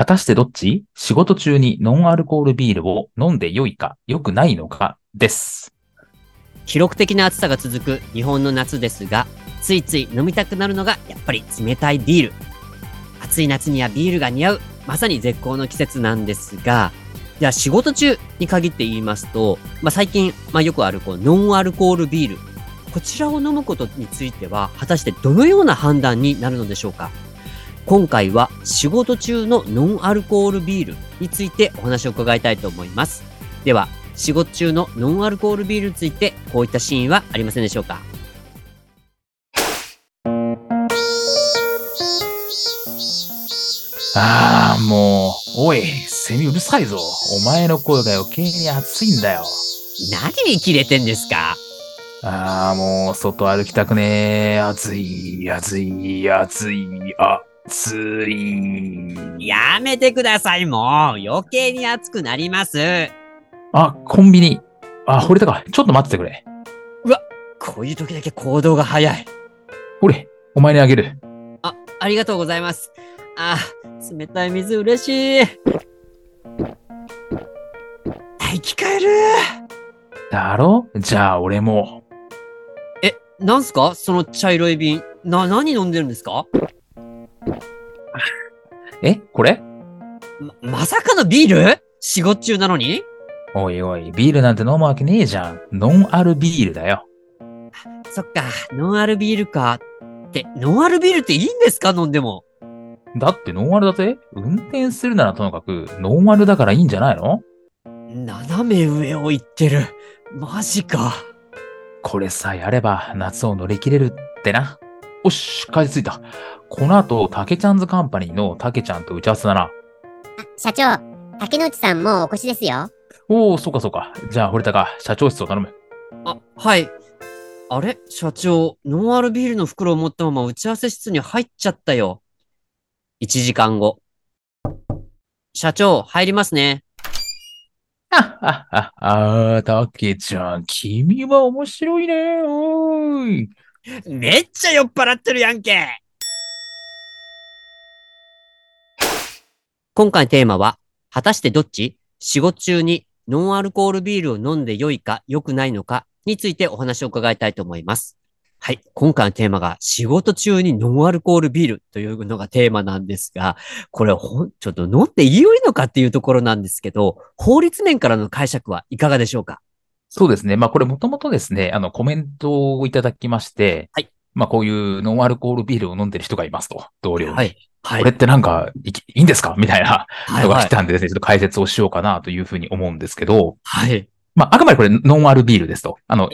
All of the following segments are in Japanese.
果たしてどっち？仕事中にノンアルコールビールを飲んで良いか？良くないのか？です。記録的な暑さが続く日本の夏ですがついつい飲みたくなるのがやっぱり冷たいビール。暑い夏にはビールが似合うまさに絶好の季節なんですがじゃあ仕事中に限って言いますと、まあ、最近、まあ、よくあるこうノンアルコールビール。こちらを飲むことについては果たしてどのような判断になるのでしょうか？今回は仕事中のノンアルコールビールについてお話を伺いたいと思いますでは仕事中のノンアルコールビールについてこういったシーンはありませんでしょうか？ああ、もう、おい、セミうるさいぞ。お前の声が余計に熱いんだよ。何に切れてんですか？ああ、もう、外歩きたくねえ。暑い、暑い、暑い、暑い。やめてください、もう。余計に熱くなります。あ、コンビニ。あ、堀田か。ちょっと待っててくれ。こういう時だけ行動が早い。ほれ、お前にあげる。あ、ありがとうございます。あ、冷たい水嬉しい。生き返るだろ？じゃあ俺も。え、なんすか？その茶色い瓶。な、何飲んでるんですか？えこれ？ま、まさかのビール？仕事中なのに？おいおい、ビールなんて飲むわけねえじゃん。ノンアルビールだよ。そっか、ノンアルビールか。って、ノンアルビールっていいんですか？飲んでも。だってノンアルだぜ運転するならともかく、ノンアルだからいいんじゃないの？斜め上を行ってる。マジか。これさえあれば夏を乗り切れるってな。おし、帰り着いた。この後、竹ちゃんズカンパニーの竹ちゃんと打ち合わせだな。社長、竹之内さんもうお越しですよ。おお、そうかそうか。じゃあ、堀田か、社長室を頼む。あ、はい。あれ？社長、ノンアルビールの袋を持ったまま打ち合わせ室に入っちゃったよ。1時間後。社長、入りますね。あっはっはあー、竹ちゃん、君は面白いね。おーい。めっちゃ酔っ払ってるやんけ今回のテーマは、果たしてどっち？仕事中にノンアルコールビールを飲んで良いか良くないのかについてお話を伺いたいと思います。はい。今回のテーマが仕事中にノンアルコールビールというのがテーマなんですが、これほん、ちょっと飲んでいいのかっていうところなんですけど、法律面からの解釈はいかがでしょうか？そうですね。まあ、これもともとですね、あの、コメントをいただきまして、はい。まあ、こういうノンアルコールビールを飲んでる人がいますと、同僚に。はい。はこれってなんかいき、いいんですか？みたいなはい。のがはい。来たんでですね、ちょっと解説をしようかなというふうに思うんですけど、はい。まあ、あくまでこれノンアルビールですと。あの、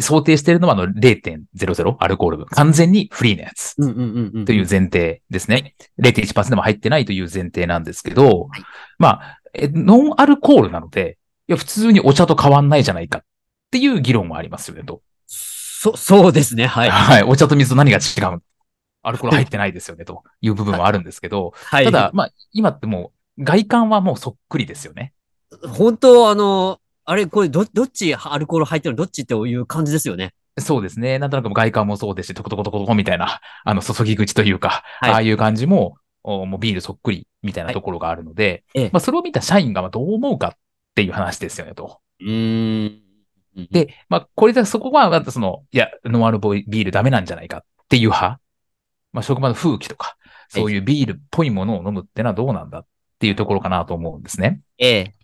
想定しているのはあの0.00アルコール分。完全にフリーなやつ。うんうんうんうん。という前提ですね。0.1%でも入ってないという前提なんですけど、はいまあ、えノンアルコールなので、いや、普通にお茶と変わんないじゃないかっていう議論はありますよね、と。そ、そうですね。はい。はい。お茶と水と何が違うアルコール入ってないですよね、という部分はあるんですけど、はい。ただ、まあ、今ってもう、外観はもうそっくりですよね。本当、あの、あれ、これ、ど、どっちアルコール入ってるの？どっちっていう感じですよね。そうですね。なんとなく外観もそうですし、トコトコトコトコみたいな、あの、注ぎ口というか、はいああいう感じも、おもうビールそっくりみたいなところがあるので、ええまあ、それを見た社員がまあどう思うかっていう話ですよね、と。うーん。で、まあ、これでそこは、またその、いや、ノンアルボイビールダメなんじゃないかっていう派。まあ、職場の風紀とか、そういうビールっぽいものを飲むってのはどうなんだっていうところかなと思うんですね。ええ。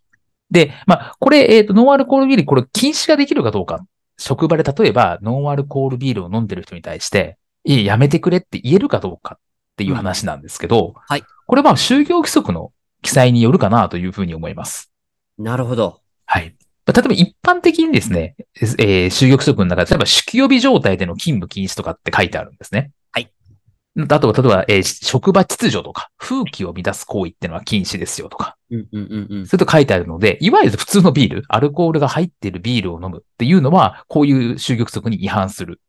で、まあ、これ、えっ、と、ノンアルコールビール、これ禁止ができるかどうか。職場で例えば、ノンアルコールビールを飲んでる人に対して、いや、やめてくれって言えるかどうかっていう話なんですけど、はい。これは就業規則の記載によるかなというふうに思います。なるほど。はい。例えば一般的にですね、えー就業規則の中で、例えば酒気帯び状態での勤務禁止とかって書いてあるんですね。はい。あとは、例えば、えー職場秩序とか、風紀を乱す行為っていうのは禁止ですよとか、うんうんうんうん。それと書いてあるので、いわゆる普通のビール、アルコールが入っているビールを飲むっていうのは、こういう就業規則に違反する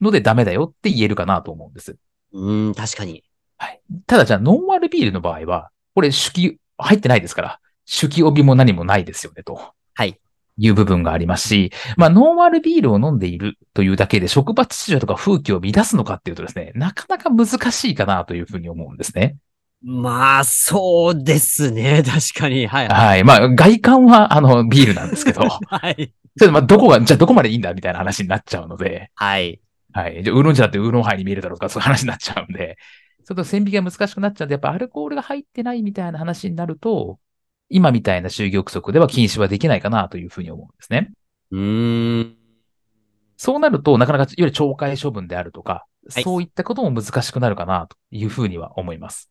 のでダメだよって言えるかなと思うんです。うーん、確かに。はい。ただじゃあ、ノンアルビールの場合は、これ、酒気、入ってないですから、酒気帯びも何もないですよね、と。はい。いう部分がありますし、まあ、ノンアルビールを飲んでいるというだけで、職場秩序とか風紀を乱すのかっていうとですね、なかなか難しいかなというふうに思うんですね。まあ、そうですね。確かに。はい。はい。まあ、外観は、あの、ビールなんですけど、はい。それでまあ、どこが、じゃあどこまでいいんだみたいな話になっちゃうので、はい。はい。じゃあ、ウーロン茶だってウーロンハイに見えるだろうとか、そういう話になっちゃうんで、ちょっと線引きが難しくなっちゃうんで、やっぱアルコールが入ってないみたいな話になると、今みたいな就業規則では禁止はできないかなというふうに思うんですね。うーん。そうなると、なかなか、いわゆる懲戒処分であるとか、はいそういったことも難しくなるかなというふうには思います。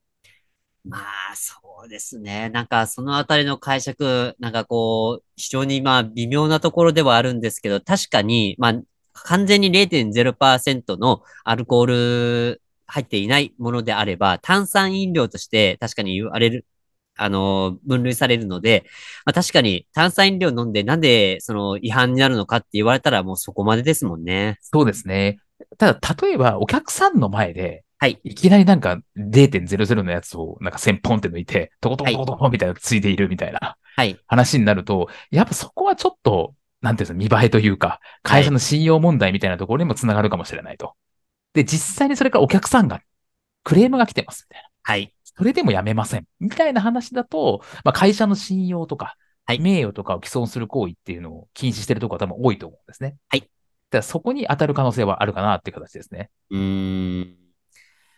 まあ、そうですね。なんか、そのあたりの解釈、なんかこう、非常にまあ、微妙なところではあるんですけど、確かに、まあ、完全に0.0%のアルコール入っていないものであれば、炭酸飲料として確かに言われる、あの、分類されるので、まあ確かに炭酸飲料飲んでなんでその違反になるのかって言われたらもうそこまでですもんね。そうですね。ただ、例えば、お客さんの前で、はい。いきなりなんか0.00のやつをなんか1000ポンって抜いて、トコトコトコトコみたいなのついているみたいなはい。話になると、やっぱそこはちょっと、なんていうんですか、見栄えというか、会社の信用問題みたいなところにもつながるかもしれないと。で、実際にそれからお客さんが、クレームが来てますみたいな。はい。それでもやめません。みたいな話だと、まあ、会社の信用とか、はい名誉とかを毀損する行為っていうのを禁止してるところは多分多いと思うんですね。はい。だからそこに当たる可能性はあるかなっていう形ですね。うーん。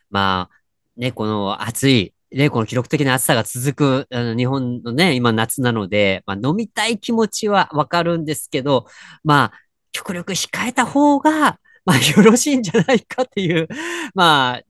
まあ、ね、この暑い、ね、この記録的な暑さが続く、あの日本のね、今夏なので、まあ飲みたい気持ちはわかるんですけど、まあ、極力控えた方が、まあよろしいんじゃないかっていう、まあ、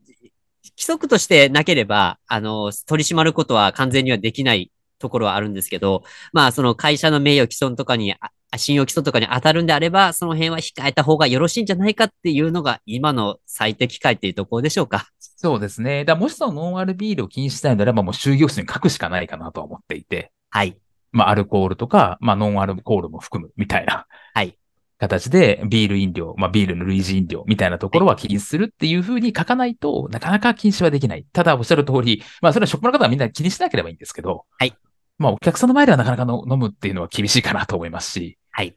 規則としてなければ、あの、取り締まることは完全にはできないところはあるんですけど、まあ、その会社の名誉毀損とかに、あ信用毀損とかに当たるんであれば、その辺は控えた方がよろしいんじゃないかっていうのが今の最適解っていうところでしょうか。そうですね。だもしそのノンアルビールを禁止したいのであれば、もう就業室に書くしかないかなとは思っていて、はい。まあ、アルコールとか、まあ、ノンアルコールも含むみたいな。はい。形で、ビール飲料、まあ、ビールの類似飲料みたいなところは禁止するっていうふうに書かないとなかなか禁止はできない。ただ、おっしゃる通り、まあ、それは職場の方はみんな気にしなければいいんですけど、はい。まあ、お客さんの前ではなかなかの飲むっていうのは厳しいかなと思いますし、はい。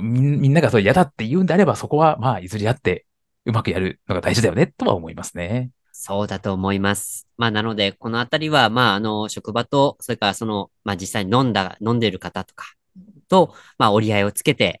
みんみんながそれ嫌だって言うんであれば、そこは、まあ、いずれやって、うまくやるのが大事だよね、とは思いますね。そうだと思います。まあ、なので、このあたりは、まあ、あの、職場と、それからその、まあ、実際に飲んだ、飲んでいる方とかと、まあ、折り合いをつけて、